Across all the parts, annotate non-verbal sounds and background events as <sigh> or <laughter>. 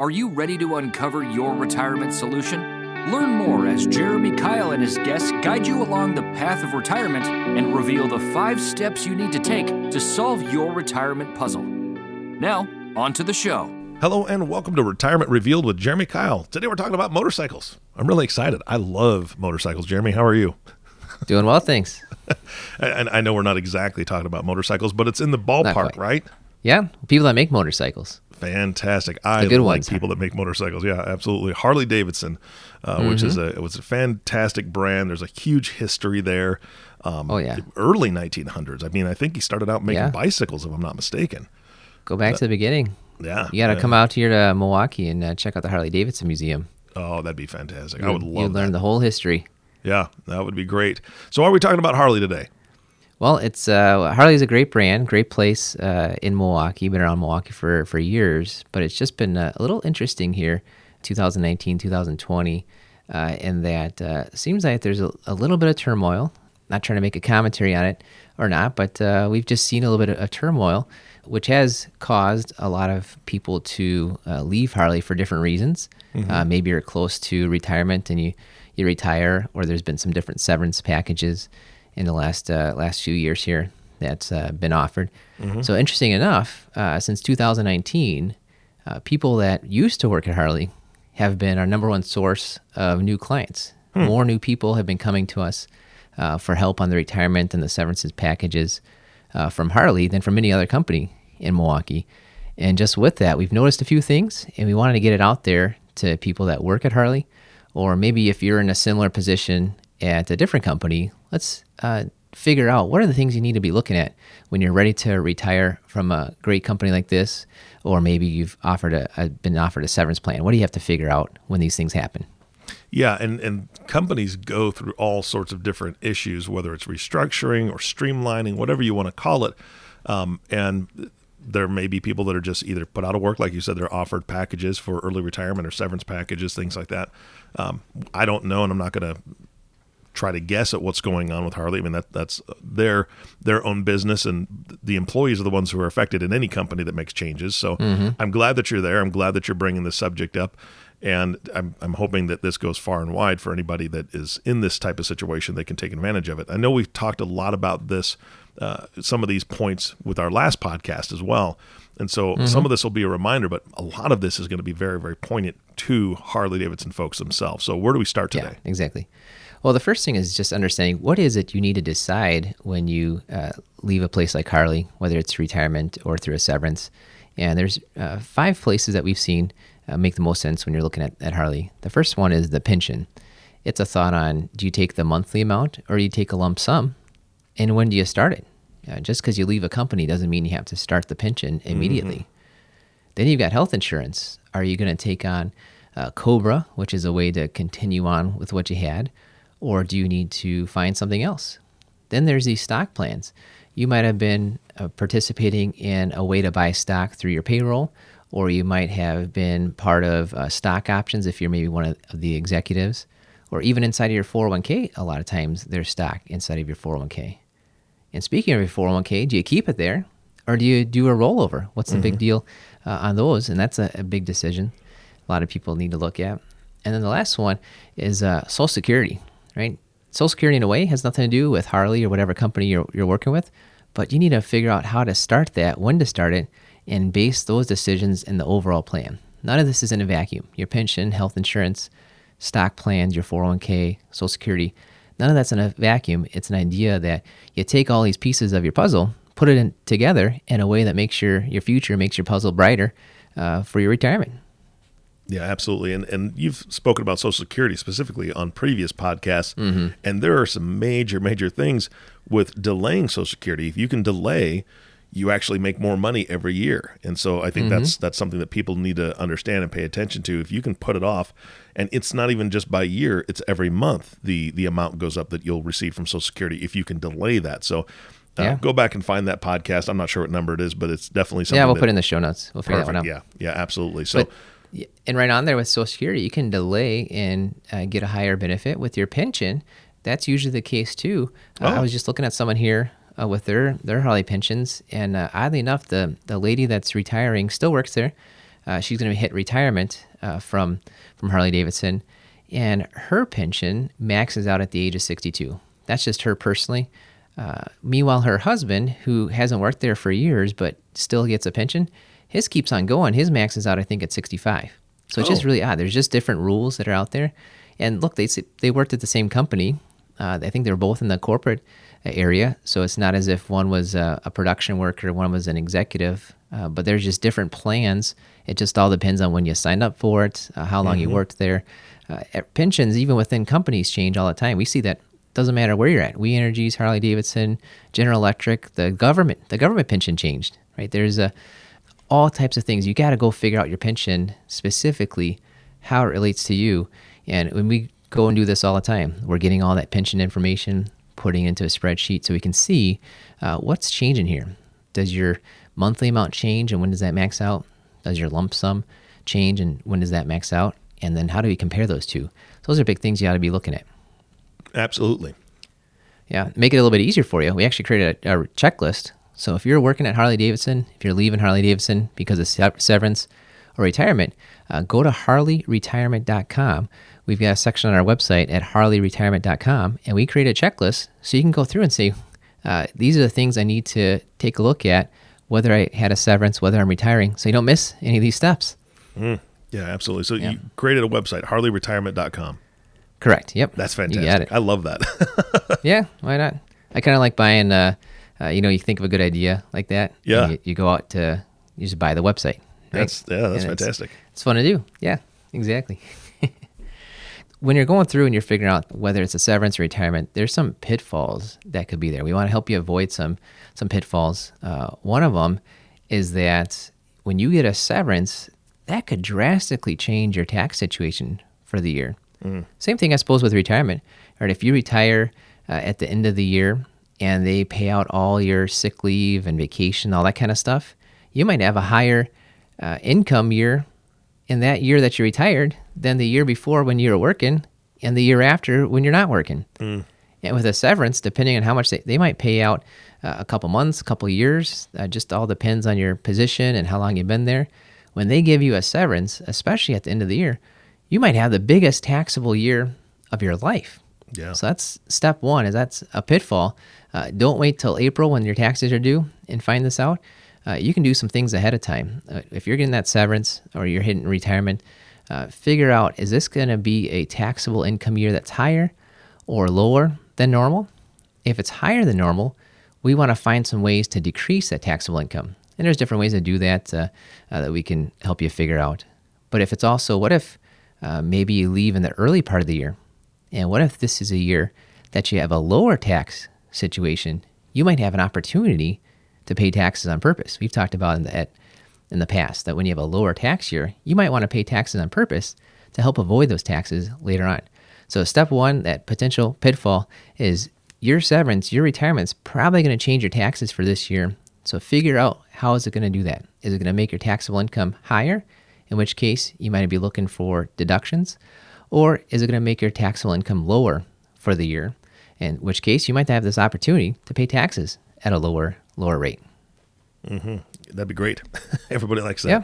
Are you ready to uncover your retirement solution? Learn more as Jeremy Keil and his guests guide you along the path of retirement and reveal the five steps you need to take to solve your retirement puzzle. Now, on to the show. Hello and welcome to Retirement Revealed with Jeremy Keil. Today we're talking about motorcycles. I'm really excited. I love motorcycles. Jeremy, how are you? <laughs> Doing well, thanks. <laughs> and I know we're not exactly talking about motorcycles, but it's in the ballpark, right? Yeah, people that make motorcycles. Fantastic. I good like ones. people that make motorcycles. Yeah, absolutely. Harley Davidson, uh, mm-hmm. which is mm-hmm. a it was a fantastic brand. There's a huge history there. Um, oh yeah, early 1900s. I mean, I think he started out making yeah. bicycles, if I'm not mistaken. Go back to the beginning. Yeah, you got to yeah. come out here to Milwaukee and uh, check out the Harley Davidson Museum. Oh, that'd be fantastic. You, I would love. You learn that. the whole history. Yeah, that would be great. So, are we talking about Harley today? Well, it's uh, Harley's a great brand, great place uh, in Milwaukee. Been around Milwaukee for for years, but it's just been uh, a little interesting here, 2019, 2020, uh, in that uh, seems like there's a, a, little bit of turmoil. Not trying to make a commentary on it or not, but uh, we've just seen a little bit of, of, turmoil, which has caused a lot of people to leave Harley for different reasons. Mm-hmm. maybe you're close to retirement and you you retire, or there's been some different severance packages in the last uh, last few years here that's uh, been offered. Mm-hmm. So interesting enough, uh, since 2019, uh, people that used to work at Harley have been our number one source of new clients. Hmm. More new people have been coming to us uh, for help on the retirement and the severances packages uh, from Harley than from any other company in Milwaukee. And just with that, we've noticed a few things, and we wanted to get it out there to people that work at Harley, or maybe if you're in a similar position at a different company, let's uh, figure out what are the things you need to be looking at when you're ready to retire from a great company like this, or maybe you've offered a, been offered a severance plan. What do you have to figure out when these things happen? Yeah, and, and companies go through all sorts of different issues, whether it's restructuring or streamlining, whatever you want to call it. Um, and there may be people that are just either put out of work, like you said, they're offered packages for early retirement or severance packages, things like that. Um, I don't know, and I'm not going to try to guess at what's going on with Harley. I mean that that's their their own business, and the employees are the ones who are affected in any company that makes changes. So mm-hmm. I'm glad that you're there. I'm glad that you're bringing this subject up, and I'm I'm hoping that this goes far and wide for anybody that is in this type of situation. They can take advantage of it. I know we've talked a lot about this, uh, some of these points with our last podcast as well. And so mm-hmm. some of this will be a reminder, but a lot of this is going to be very, very poignant to Harley Davidson folks themselves. So where do we start today? Yeah, exactly. Well, the first thing is just understanding what is it you need to decide when you uh, leave a place like Harley, whether it's retirement or through a severance. And there's uh, five places that we've seen uh, make the most sense when you're looking at, at Harley. The first one is the pension. It's a thought on do you take the monthly amount or do you take a lump sum? And when do you start it? Uh, just because you leave a company doesn't mean you have to start the pension immediately. Mm-hmm. Then you've got health insurance. Are you going to take on uh, Cobra, which is a way to continue on with what you had? Or do you need to find something else? Then there's these stock plans. You might have been uh, participating in a way to buy stock through your payroll, or you might have been part of uh, stock options if you're maybe one of the executives, or even inside of your 401k. A lot of times there's stock inside of your 401k. And speaking of your 401k, do you keep it there or do you do a rollover? What's the mm-hmm. big deal uh, on those? And that's a, a, big decision a lot of people need to look at. And then the last one is uh, Social Security right? Social Security, in a way, has nothing to do with Harley or whatever company you're, you're working with, but you need to figure out how to start that, when to start it, and base those decisions in the overall plan. None of this is in a vacuum. Your pension, health insurance, stock plans, your 401k, Social Security, none of that's in a vacuum. It's an idea that you take all these pieces of your puzzle, put it in, together in a way that makes your, your future, makes your puzzle brighter uh, for your retirement. Yeah, absolutely. And and you've spoken about Social Security specifically on previous podcasts, mm-hmm. and there are some major major things with delaying Social Security. If you can delay, you actually make more money every year. And so I think mm-hmm. that's that's something that people need to understand and pay attention to. If you can put it off, and it's not even just by year, it's every month the the amount goes up that you'll receive from Social Security if you can delay that. So uh, yeah. Go back and find that podcast. I'm not sure what number it is, but it's definitely something. Yeah, we'll that, put in the show notes. We'll figure perfect. that one out. Yeah, yeah, absolutely. So, but and right on there with Social Security, you can delay and uh, get a higher benefit with your pension. That's usually the case too. Uh, oh. I was just looking at someone here uh, with their their Harley pensions, and uh, oddly enough, the the lady that's retiring still works there. uh, she's going to hit retirement uh, from from Harley Davidson, and her pension maxes out at the age of 62. That's just her personally. Uh, meanwhile, her husband, who hasn't worked there for years but still gets a pension, his keeps on going. His max is out, I think, at 65. So it's just Oh. really odd. There's just different rules that are out there. And look, they they worked at the same company. Uh, I think they were both in the corporate uh, area, so it's not as if one was a, a production worker, one was an executive. Uh, but there's just different plans. It just all depends on when you signed up for it, uh, how long you worked there. Uh, pensions, even within companies, change all the time. We see that doesn't matter where you're at. We Energies, Harley Davidson, General Electric, the government, the government pension changed. Right there's a all types of things. You got to go figure out your pension specifically, how it relates to you. And when we go and do this all the time, we're getting all that pension information, putting into a spreadsheet so we can see uh, what's changing here. Does your monthly amount change, and when does that max out? Does your lump sum change, and when does that max out? And then how do we compare those two? Those are big things you ought to be looking at. Absolutely. Yeah, make it a little bit easier for you. We actually created a, a checklist. So if you're working at Harley Davidson, if you're leaving Harley Davidson because of severance or retirement, uh, go to harleyretirement.com. We've got a section on our website at harleyretirement.com, and we create a checklist so you can go through and say, uh, these are the things I need to take a look at, whether I had a severance, whether I'm retiring, so you don't miss any of these steps. Yeah, absolutely. So Yeah. you created a website, harleyretirement.com. Correct. Yep. That's You got fantastic. it. I love that. <laughs> Yeah, why not? I kind of like buying. Uh, uh, you know, you think of a good idea like that. Yeah. You, you go out to you just buy the website. Right? That's yeah, that's And fantastic. It's fun to do. Yeah, exactly. <laughs> when you're going through and you're figuring out whether it's a severance or retirement, there's some pitfalls that could be there. We want to help you avoid some some pitfalls. Uh, one of them is that when you get a severance, that could drastically change your tax situation for the year. Same thing, I suppose, with retirement. Right? If you retire uh, at the end of the year and they pay out all your sick leave and vacation, all that kind of stuff, you might have a higher uh, income year in that year that you retired than the year before when you were working and the year after when you're not working. And with a severance, depending on how much they, they might pay out uh, a couple months, a couple years, uh, just all depends on your position and how long you've been there. When they give you a severance, especially at the end of the year, you might have the biggest taxable year of your life. Yeah. So that's step one. Is that's a pitfall. Uh, don't wait till April when your taxes are due and find this out. Uh, you can do some things ahead of time. Uh, if you're getting that severance or you're hitting retirement, uh, figure out is this going to be a taxable income year that's higher or lower than normal? If it's higher than normal, we want to find some ways to decrease that taxable income. And there's different ways to do that uh, uh, that we can help you figure out. But if it's also, what if maybe you leave in the early part of the year? And what if this is a year that you have a lower tax situation? You might have an opportunity to pay taxes on purpose. We've talked about in the, in the past that when you have a lower tax year, you might want to pay taxes on purpose to help avoid those taxes later on. So, step one, that potential pitfall is your severance, your retirement's probably going to change your taxes for this year. So, figure out how is it going to do that? Is it going to make your taxable income higher? In which case, you might be looking for deductions. Or is it going to make your taxable income lower for the year? In which case, you might have this opportunity to pay taxes at a lower lower rate. Mm-hmm. That'd be great. <laughs> Everybody likes that. Yeah.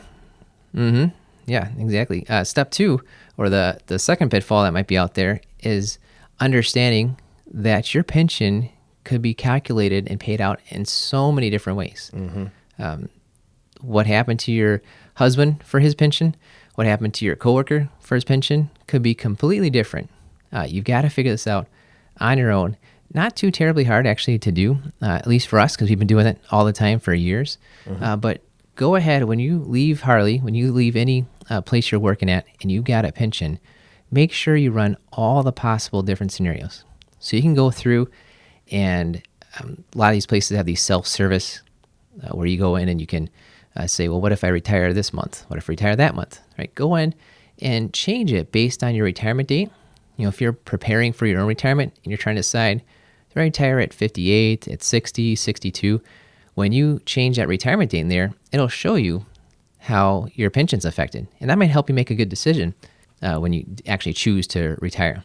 Mm-hmm. Yeah, exactly. Uh, step two, or the the second pitfall that might be out there, is understanding that your pension could be calculated and paid out in so many different ways. Um, what happened to your husband for his pension, what happened to your coworker for his pension, could be completely different. Uh, you've got to figure this out on your own. Not too terribly hard actually to do, uh, at least for us, because we've been doing it all the time for years. Uh, but go ahead when you leave Harley, when you leave any uh, place you're working at, and you've got a pension, make sure you run all the possible different scenarios. So you can go through, and um, a lot of these places have these self-service uh, where you go in and you can uh, say, well, what if I retire this month? What if I retire that month? Right? Go in and change it based on your retirement date. You know, if you're preparing for your own retirement and you're trying to decide, do I retire at 58, at 60, 62? When you change that retirement date in there, it'll show you how your pension's affected. And that might help you make a good decision uh, when you actually choose to retire.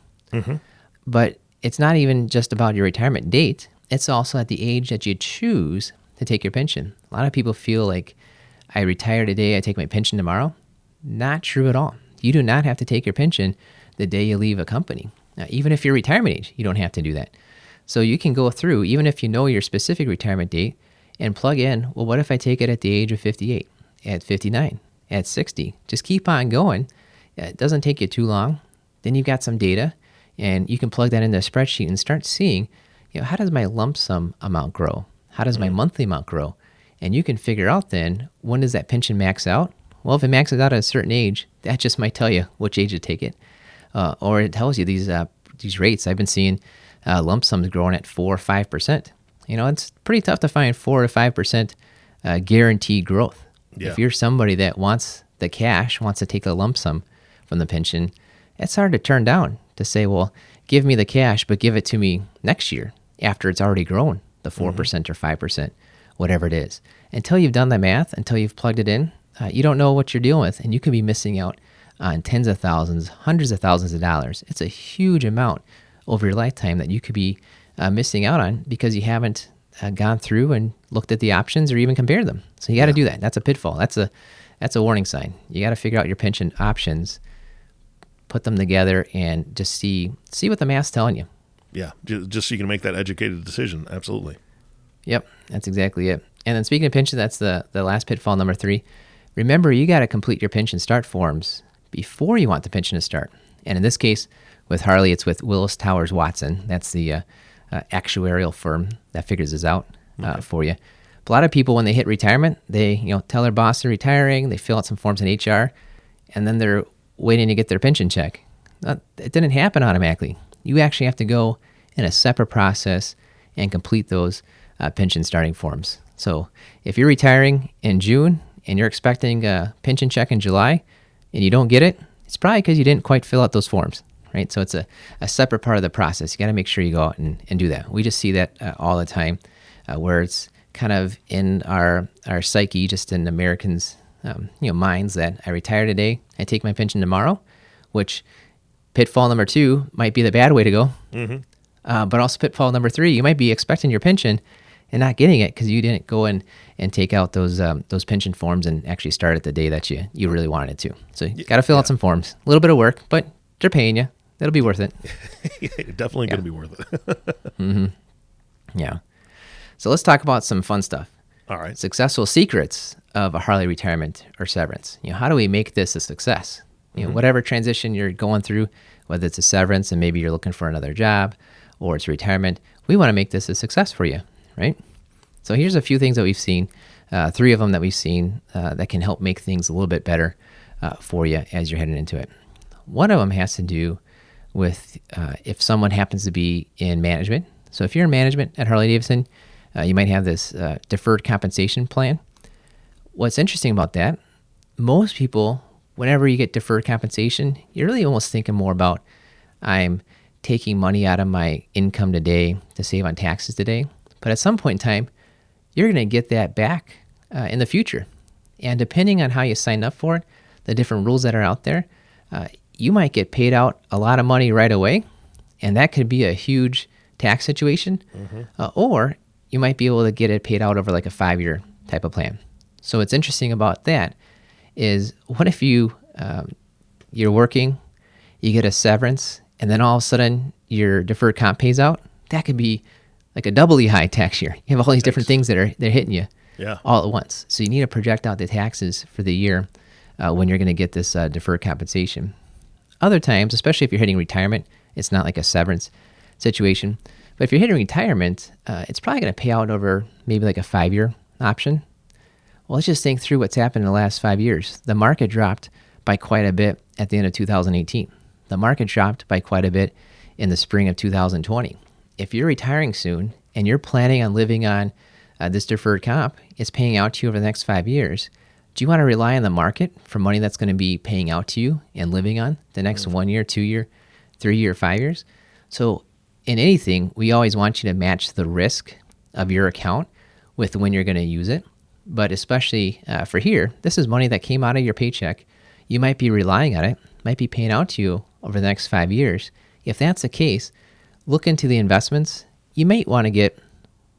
But it's not even just about your retirement date, it's also at the age that you choose to take your pension. A lot of people feel like I retire today, I take my pension tomorrow. not true at all. You do not have to take your pension the day you leave a company. Now, even if you're retirement age, you don't have to do that. So you can go through, even if you know your specific retirement date, and plug in, well, what if I take it at the age of 58, at 59, at 60? Just keep on going. It doesn't take you too long. Then you've got some data, and you can plug that into a spreadsheet and start seeing, you know, how does my lump sum amount grow? How does my mm. monthly amount grow? And you can figure out then when does that pension max out? Well, if it maxes out at a certain age, that just might tell you which age to take it, uh, or it tells you these uh, these rates. I've been seeing uh, lump sums growing at four or five percent. You know, it's pretty tough to find four to five percent uh, guaranteed growth. Yeah. If you're somebody that wants the cash, wants to take a lump sum from the pension, it's hard to turn down to say, well, give me the cash, but give it to me next year after it's already grown the 4 Mm-hmm. percent or 5%, whatever it is. Until you've done the math, until you've plugged it in, uh, you don't know what you're dealing with, and you could be missing out on tens of thousands, hundreds of thousands of dollars. It's a huge amount over your lifetime that you could be uh, missing out on because you haven't uh, gone through and looked at the options or even compared them. So you got to do that. That's a pitfall. That's a that's a warning sign. You got to figure out your pension options, put them together, and just see see what the math's telling you. Yeah, ju- just so you can make that educated decision. Absolutely. Yep, that's exactly it. And then speaking of pension, that's the the last pitfall number three. Remember, you got to complete your pension start forms before you want the pension to start. And in this case, with Harley, it's with Willis Towers Watson. That's the uh, uh, actuarial firm that figures this out uh, for you. But a lot of people, when they hit retirement, they you know tell their boss they're retiring. They fill out some forms in HR, and then they're waiting to get their pension check. Not- It didn't happen automatically. You actually have to go in a separate process and complete those uh, pension starting forms. So if you're retiring in June and you're expecting a pension check in July and you don't get it, it's probably because you didn't quite fill out those forms, right? So it's a, a separate part of the process. You got to make sure you go out and, and do that. We just see that uh, all the time uh, where it's kind of in our, our psyche, just in Americans' um, you know, minds that I retire today, I take my pension tomorrow, which pitfall number two might be the bad way to go. Uh, but also pitfall number three, you might be expecting your pension and not getting it because you didn't go in and take out those um, those pension forms and actually start at the day that you you really wanted it to. So you got to fill out some forms. A little bit of work, but they're paying you. It'll be worth it. <laughs> Definitely going to be worth it. <laughs> Yeah. So let's talk about some fun stuff. All right. Successful secrets of a Harley retirement or severance. You know, how do we make this a success? You know, whatever transition you're going through, whether it's a severance and maybe you're looking for another job or it's retirement, we want to make this a success for you, right? So here's a few things that we've seen, uh, three of them that we've seen uh, that can help make things a little bit better uh, for you as you're heading into it. One of them has to do with uh, if someone happens to be in management. So if you're in management at Harley Davidson, uh, you might have this uh, deferred compensation plan. What's interesting about that, most people, whenever you get deferred compensation, you're really almost thinking more about I'm taking money out of my income today to save on taxes today. But at some point in time, you're going to get that back uh, in the future. And depending on how you sign up for it, the different rules that are out there, uh, you might get paid out a lot of money right away. And that could be a huge tax situation. Uh, or you might be able to get it paid out over like a five year type of plan. So what's interesting about that is what if you um, you're working, you get a severance, and then all of a sudden your deferred comp pays out? That could be like a doubly high tax year. You have all these different things that are they're hitting you Yeah. all at once. So you need to project out the taxes for the year uh, when you're going to get this uh, deferred compensation. Other times, especially if you're hitting retirement, it's not like a severance situation. But if you're hitting retirement, uh, it's probably going to pay out over maybe like a five year option. Well, let's just think through what's happened in the last five years. The market dropped by quite a bit at the end of 2018. The market dropped by quite a bit in the spring of 2020. If you're retiring soon and you're planning on living on uh, this deferred comp, it's paying out to you over the next five years. Do you want to rely on the market for money that's going to be paying out to you and living on the next one year, two year, three year, five years? So, in anything, we always want you to match the risk of your account with when you're going to use it. But especially uh, for here, this is money that came out of your paycheck. You might be relying on it, might be paying out to you over the next five years. If that's the case, look into the investments. You might want to get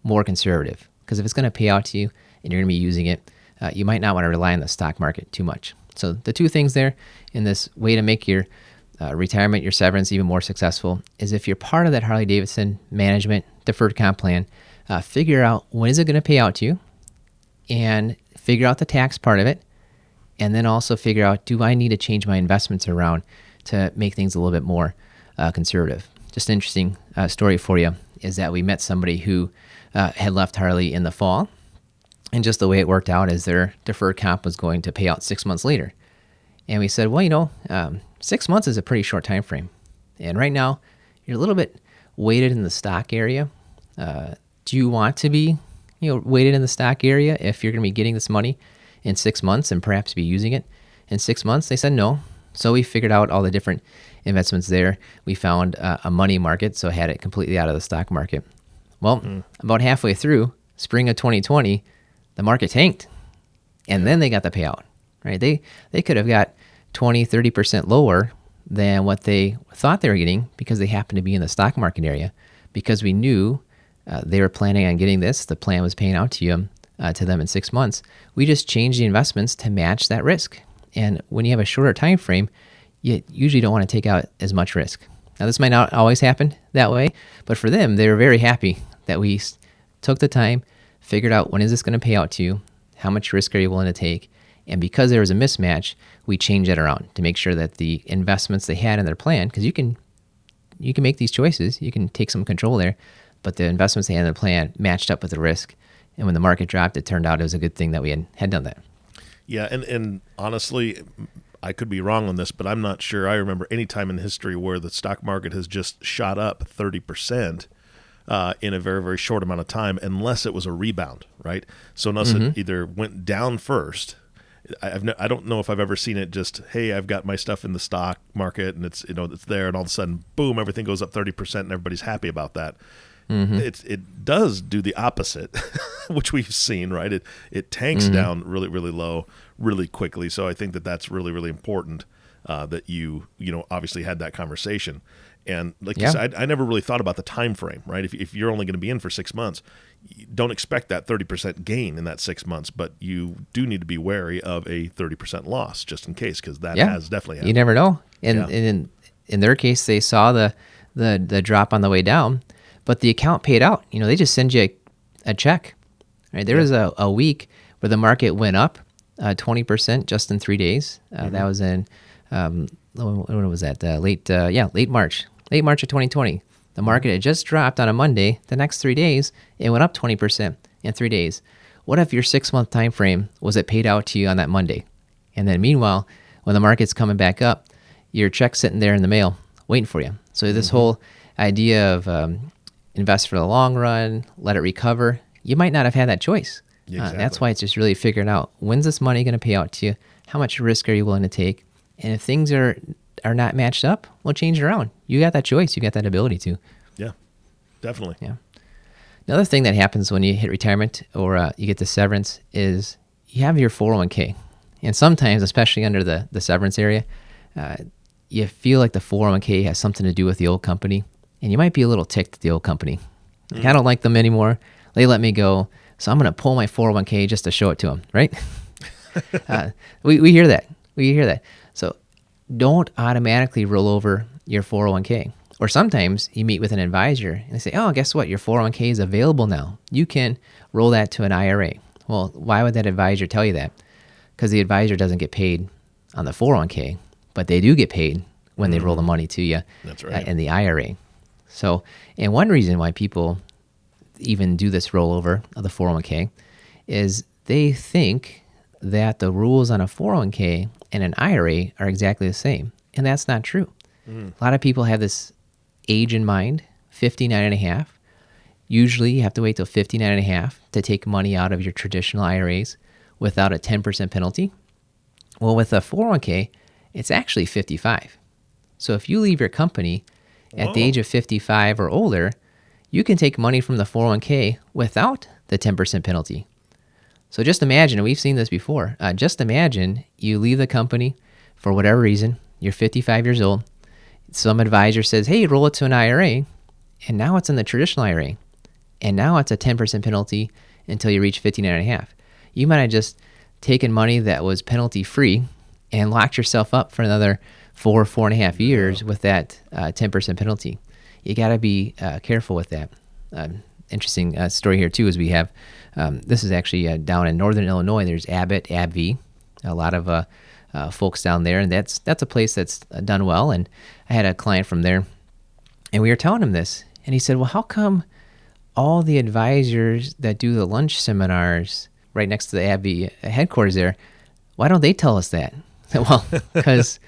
more conservative because if it's going to pay out to you and you're going to be using it, uh, you might not want to rely on the stock market too much. So the two things there in this way to make your uh, retirement, your severance even more successful is if you're part of that Harley Davidson management deferred comp plan, uh, figure out when is it going to pay out to you, and figure out the tax part of it, and then also figure out do I need to change my investments around to make things a little bit more uh, conservative. Just an interesting uh, story for you is that we met somebody who uh, had left Harley in the fall, and just the way it worked out is their deferred comp was going to pay out six months later. And we said, well, you know, um, six months is a pretty short time frame. And right now, you're a little bit weighted in the stock area. Uh, do you want to be, you know, weighted in the stock area if you're going to be getting this money in six months and perhaps be using it in six months? They said no. So we figured out all the different investments there. We found uh, a money market, so had it completely out of the stock market. Well, mm. about halfway through spring of 2020, the market tanked, and then they got the payout. Right? They they could have got 20, 30 percent lower than what they thought they were getting because they happened to be in the stock market area. Because we knew uh, they were planning on getting this, the plan was paying out to you uh, to them in six months. We just changed the investments to match that risk. And when you have a shorter time frame, you usually don't want to take out as much risk. Now, this might not always happen that way, but for them, they were very happy that we took the time, figured out when is this going to pay out to you, how much risk are you willing to take, and because there was a mismatch, we changed it around to make sure that the investments they had in their plan, because you can you can make these choices, you can take some control there, but the investments they had in the plan matched up with the risk. And when the market dropped, it turned out it was a good thing that we had, had done that. Yeah, and, and honestly, I could be wrong on this, but I'm not sure. I remember any time in history where the stock market has just shot up 30% uh, in a very, very short amount of time, unless it was a rebound, right? So, unless mm-hmm. it either went down first. I've no, I don't know if I've ever seen it just hey I've got my stuff in the stock market and it's you know it's there and all of a sudden boom everything goes up 30% and everybody's happy about that mm-hmm. it it does do the opposite, <laughs> which we've seen. Right, it it tanks mm-hmm. down really really low really quickly. So I think that that's really really important uh, that you you know obviously had that conversation. And like yeah. you said, I, I, never really thought about the time frame, right? If, if you're only going to be in for six months, don't expect that 30% gain in that six months, but you do need to be wary of a 30% loss just in case, because that yeah. has definitely happened. You never know. And, yeah. in, in their case, they saw the, the, the drop on the way down but the account paid out. You know, they just send you a, a check. Right? There was a, a week where the market went up uh, 20% just in three days. Uh, mm-hmm. That was in, um, when was that? Uh, late, uh, yeah, late March, late March of 2020. The mm-hmm. market had just dropped on a Monday. The next three days, it went up 20% in three days. What if your six month time frame was it paid out to you on that Monday? And then meanwhile, when the market's coming back up, your check's sitting there in the mail waiting for you. So this mm-hmm. whole idea of um, invest for the long run, let it recover, you might not have had that choice. Exactly. Uh, that's why it's just really figuring out when's this money going to pay out to you? How much risk are you willing to take? And if things are are not matched up, we'll change it around. You got that choice. You got that ability to. Yeah, definitely. Yeah. Another thing that happens when you hit retirement or uh, you get the severance is you have your 401k. And sometimes, especially under the, the severance area, uh, you feel like the 401k has something to do with the old company and you might be a little ticked at the old company. Like, mm. I don't like them anymore. They let me go, so I'm going to pull my 401k just to show it to them, right? <laughs> uh, we, we hear that. We hear that. So don't automatically roll over your 401k. Or sometimes you meet with an advisor and they say, oh, guess what? Your 401k is available now. You can roll that to an IRA. Well, why would that advisor tell you that? Because the advisor doesn't get paid on the 401k, but they do get paid when mm they roll the money to you That's right. in the IRA. So, and one reason why people even do this rollover of the 401k is they think that the rules on a 401k and an IRA are exactly the same. And that's not true. Mm. A lot of people have this age in mind 59 and a half. Usually you have to wait till 59 and a half to take money out of your traditional IRAs without a 10% penalty. Well, with a 401k, it's actually 55. So if you leave your company at the age of 55 or older, you can take money from the 401k without the 10% penalty. So just imagine, and we've seen this before, uh, just imagine you leave the company for whatever reason, you're 55 years old, some advisor says, hey, roll it to an IRA, and now it's in the traditional IRA, and now it's a 10% penalty until you reach 59 and a half. You might have just taken money that was penalty free and locked yourself up for another four, four and a half years with that uh, 10% penalty. You got to be uh, careful with that. Um, interesting uh, story here, too, is we have um, this is actually uh, down in northern Illinois. There's Abbott, AbbVie, a lot of uh, uh, folks down there, and that's that's a place that's done well. And I had a client from there, and we were telling him this, and he said, "Well, how come all the advisors that do the lunch seminars right next to the AbbVie headquarters there, why don't they tell us that?" <laughs> well, because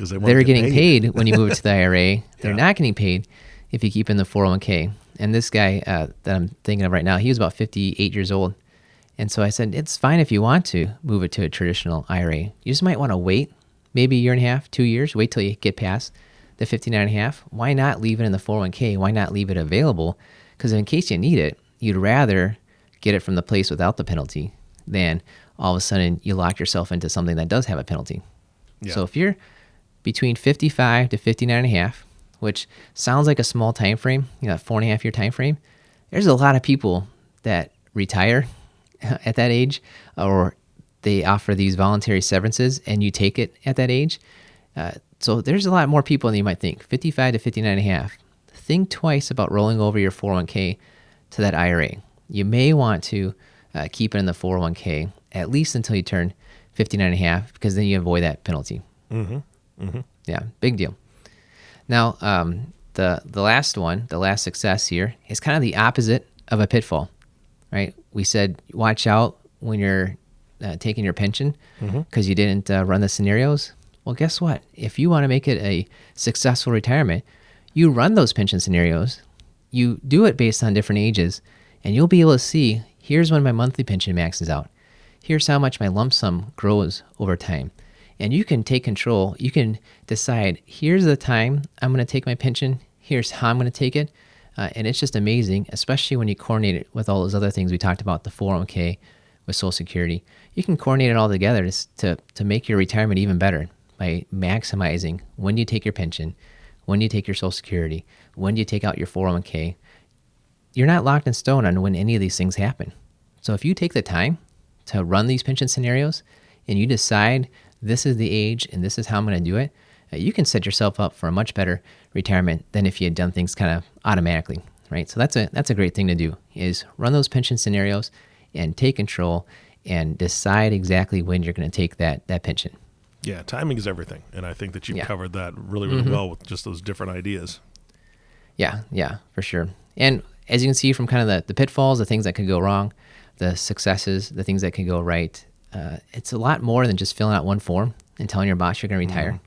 Because they they're get getting paid. when you move it to the <laughs> IRA. They're Yeah. not getting paid if you keep in the 401k. And this guy uh, that I'm thinking of right now, he was about 58 years old. And so I said, it's fine if you want to move it to a traditional IRA. You just might want to wait maybe a year and a half, two years, wait till you get past the 59 and a half. Why not leave it in the 401k? Why not leave it available? Because in case you need it, you'd rather get it from the place without the penalty than all of a sudden you lock yourself into something that does have a penalty. Yeah. So if you're between 55 to 59 and a half, which sounds like a small time frame, you know, four and a half year time frame, there's a lot of people that retire <laughs> at that age or they offer these voluntary severances and you take it at that age. Uh, so there's a lot more people than you might think. 55 to 59 and a half. Think twice about rolling over your 401k to that IRA. You may want to uh, keep it in the 401k at least until you turn 59 and a half because then you avoid that penalty. Yeah, big deal. Now, um, the the last one, the last success here, is kind of the opposite of a pitfall, right? We said watch out when you're uh, taking your pension because you didn't uh, run the scenarios. Well, guess what? If you want to make it a successful retirement, you run those pension scenarios. You do it based on different ages, and you'll be able to see here's when my monthly pension maxes out. Here's how much my lump sum grows over time. And you can take control. You can decide here's the time I'm going to take my pension, here's how I'm going to take it. Uh, and it's just amazing, especially when you coordinate it with all those other things we talked about the 401k, with Social Security. You can coordinate it all together to, to, to make your retirement even better by maximizing when you take your pension, when you take your Social Security, when you take out your 401k. You're not locked in stone on when any of these things happen. So if you take the time to run these pension scenarios and you decide this is the age and this is how I'm going to do it, uh, you can set yourself up for a much better retirement than if you had done things kind of automatically, right? So that's a that's a great thing to do is run those pension scenarios and take control and decide exactly when you're going to take that that pension. Yeah, timing is everything, and I think that you've Yeah. covered that really, really well with just those different ideas. Yeah, yeah, for sure. And as you can see from kind of the, the pitfalls, the things that could go wrong, the successes, the things that could go right, uh, it's a lot more than just filling out one form and telling your boss you're going to retire.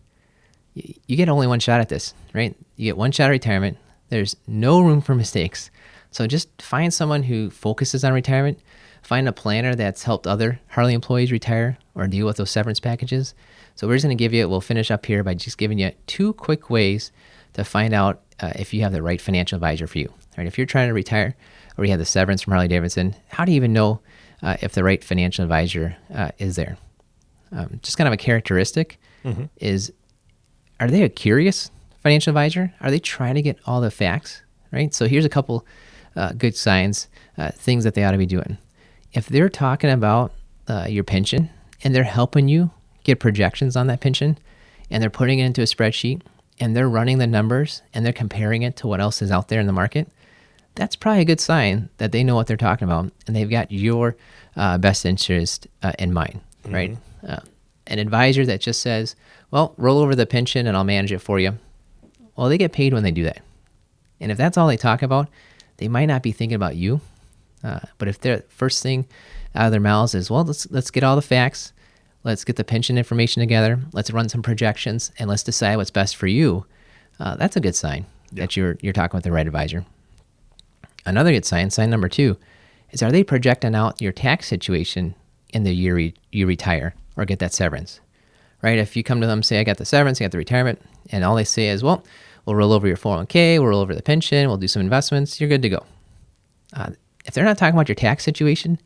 Y- You get only one shot at this, right? You get one shot at retirement. There's no room for mistakes. So just find someone who focuses on retirement. Find a planner that's helped other Harley employees retire or deal with those severance packages. So we're just going to give you, we'll finish up here by just giving you two quick ways to find out uh, if you have the right financial advisor for you. Right? If you're trying to retire or you have the severance from Harley Davidson, how do you even know uh, if the right financial advisor uh, is there? Um, just kind of a characteristic is are they a curious financial advisor? Are they trying to get all the facts? Right. So here's a couple uh, good signs, uh, things that they ought to be doing. If they're talking about uh, your pension and they're helping you get projections on that pension, and they're putting it into a spreadsheet and they're running the numbers and they're comparing it to what else is out there in the market, that's probably a good sign that they know what they're talking about and they've got your uh, best interest uh, in mind, right? Uh, an advisor that just says, well, roll over the pension and I'll manage it for you. Well, they get paid when they do that. And if that's all they talk about, they might not be thinking about you. Uh, but if their first thing out of their mouths is, well, let's let's get all the facts, let's get the pension information together, let's run some projections, and let's decide what's best for you, uh, that's a good sign that you're you're talking with the right advisor. Another good sign, sign number two, is are they projecting out your tax situation in the year re- you retire or get that severance? Right? If you come to them, say, I got the severance, I got the retirement, and all they say is, well, we'll roll over your 401k, we'll roll over the pension, we'll do some investments, you're good to go. Uh, if they're not talking about your tax situation,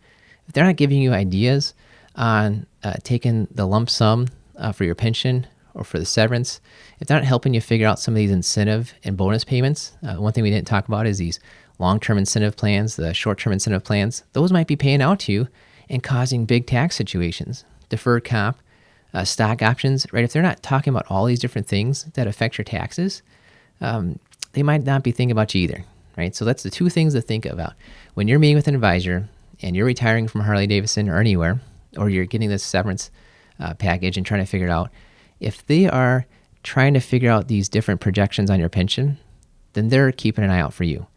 if they're not giving you ideas on uh, taking the lump sum uh, for your pension or for the severance, if they're not helping you figure out some of these incentive and bonus payments, uh, one thing we didn't talk about is these long term incentive plans, the short term incentive plans. Those might be paying out to you and causing big tax situations. Deferred comp, uh, stock options, right? If they're not talking about all these different things that affect your taxes, um, they might not be thinking about you either, right? So that's the two things to think about when you're meeting with an advisor and you're retiring from Harley Davidson or anywhere, or you're getting this severance uh, package and trying to figure it out. If they are trying to figure out these different projections on your pension, then they're keeping an eye out for you.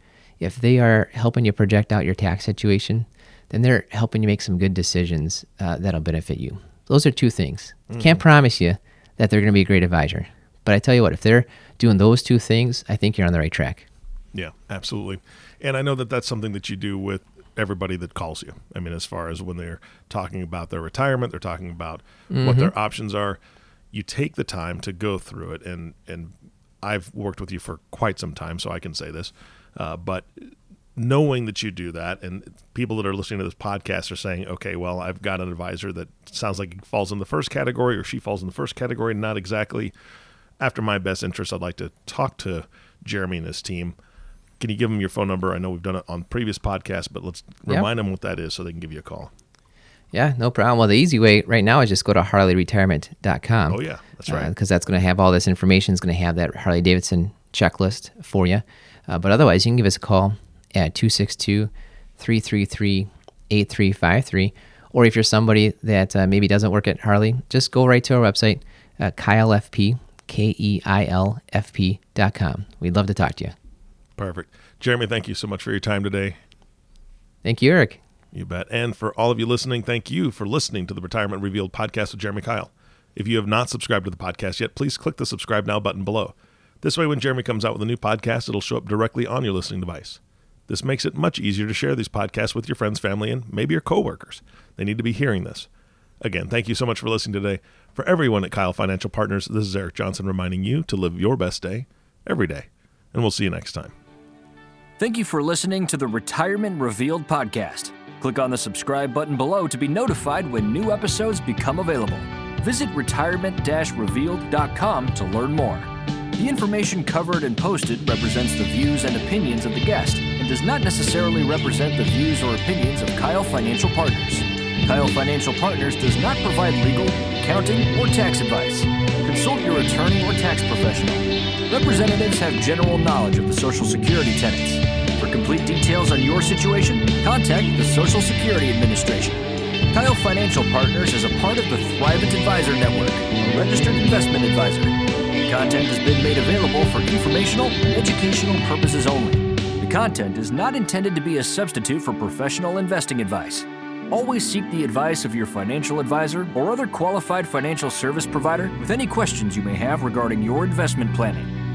If they are helping you project out your tax situation, then they're helping you make some good decisions uh, that'll benefit you. Those are two things. Mm-hmm. Can't promise you that they're going to be a great advisor, but I tell you what, if they're doing those two things, I think you're on the right track. Yeah, absolutely. And I know that that's something that you do with everybody that calls you. I mean, as far as when they're talking about their retirement, they're talking about mm-hmm. what their options are. You take the time to go through it, and and I've worked with you for quite some time, so I can say this. Uh, but knowing that you do that, and people that are listening to this podcast are saying, okay, well, I've got an advisor that sounds like he falls in the first category, or she falls in the first category, not exactly after my best interest. I'd like to talk to Jeremy and his team. Can you give them your phone number? I know we've done it on previous podcasts, but let's remind them what that is so they can give you a call. Yeah, no problem. Well, the easy way right now is just go to harleyretirement.com. Oh, yeah, that's right. Because uh, that's going to have all this information. It's going to have that Harley Davidson checklist for you. Uh, but otherwise, you can give us a call at 262 333 8353. Or if you're somebody that uh, maybe doesn't work at Harley, just go right to our website, uh, KeilFP, K E I L F P.com. We'd love to talk to you. Perfect. Jeremy, thank you so much for your time today. Thank you, Eric. You bet. And for all of you listening, thank you for listening to the Retirement Revealed podcast with Jeremy Keil. If you have not subscribed to the podcast yet, please click the subscribe now button below. This way, when Jeremy comes out with a new podcast, it'll show up directly on your listening device. This makes it much easier to share these podcasts with your friends, family, and maybe your coworkers. They need to be hearing this. Again, thank you so much for listening today. For everyone at Keil Financial Partners, this is Eric Johnson reminding you to live your best day every day. And we'll see you next time. Thank you for listening to the Retirement Revealed podcast. Click on the subscribe button below to be notified when new episodes become available. Visit retirement revealed.com to learn more. The information covered and posted represents the views and opinions of the guest and does not necessarily represent the views or opinions of Keil Financial Partners. Keil Financial Partners does not provide legal, accounting, or tax advice. Consult your attorney or tax professional. Representatives have general knowledge of the Social Security tenets complete details on your situation, contact the Social Security Administration. Keil Financial Partners is a part of the Thrivent Advisor Network, a registered investment advisor. Content has been made available for informational and educational purposes only. The content is not intended to be a substitute for professional investing advice. Always seek the advice of your financial advisor or other qualified financial service provider with any questions you may have regarding your investment planning.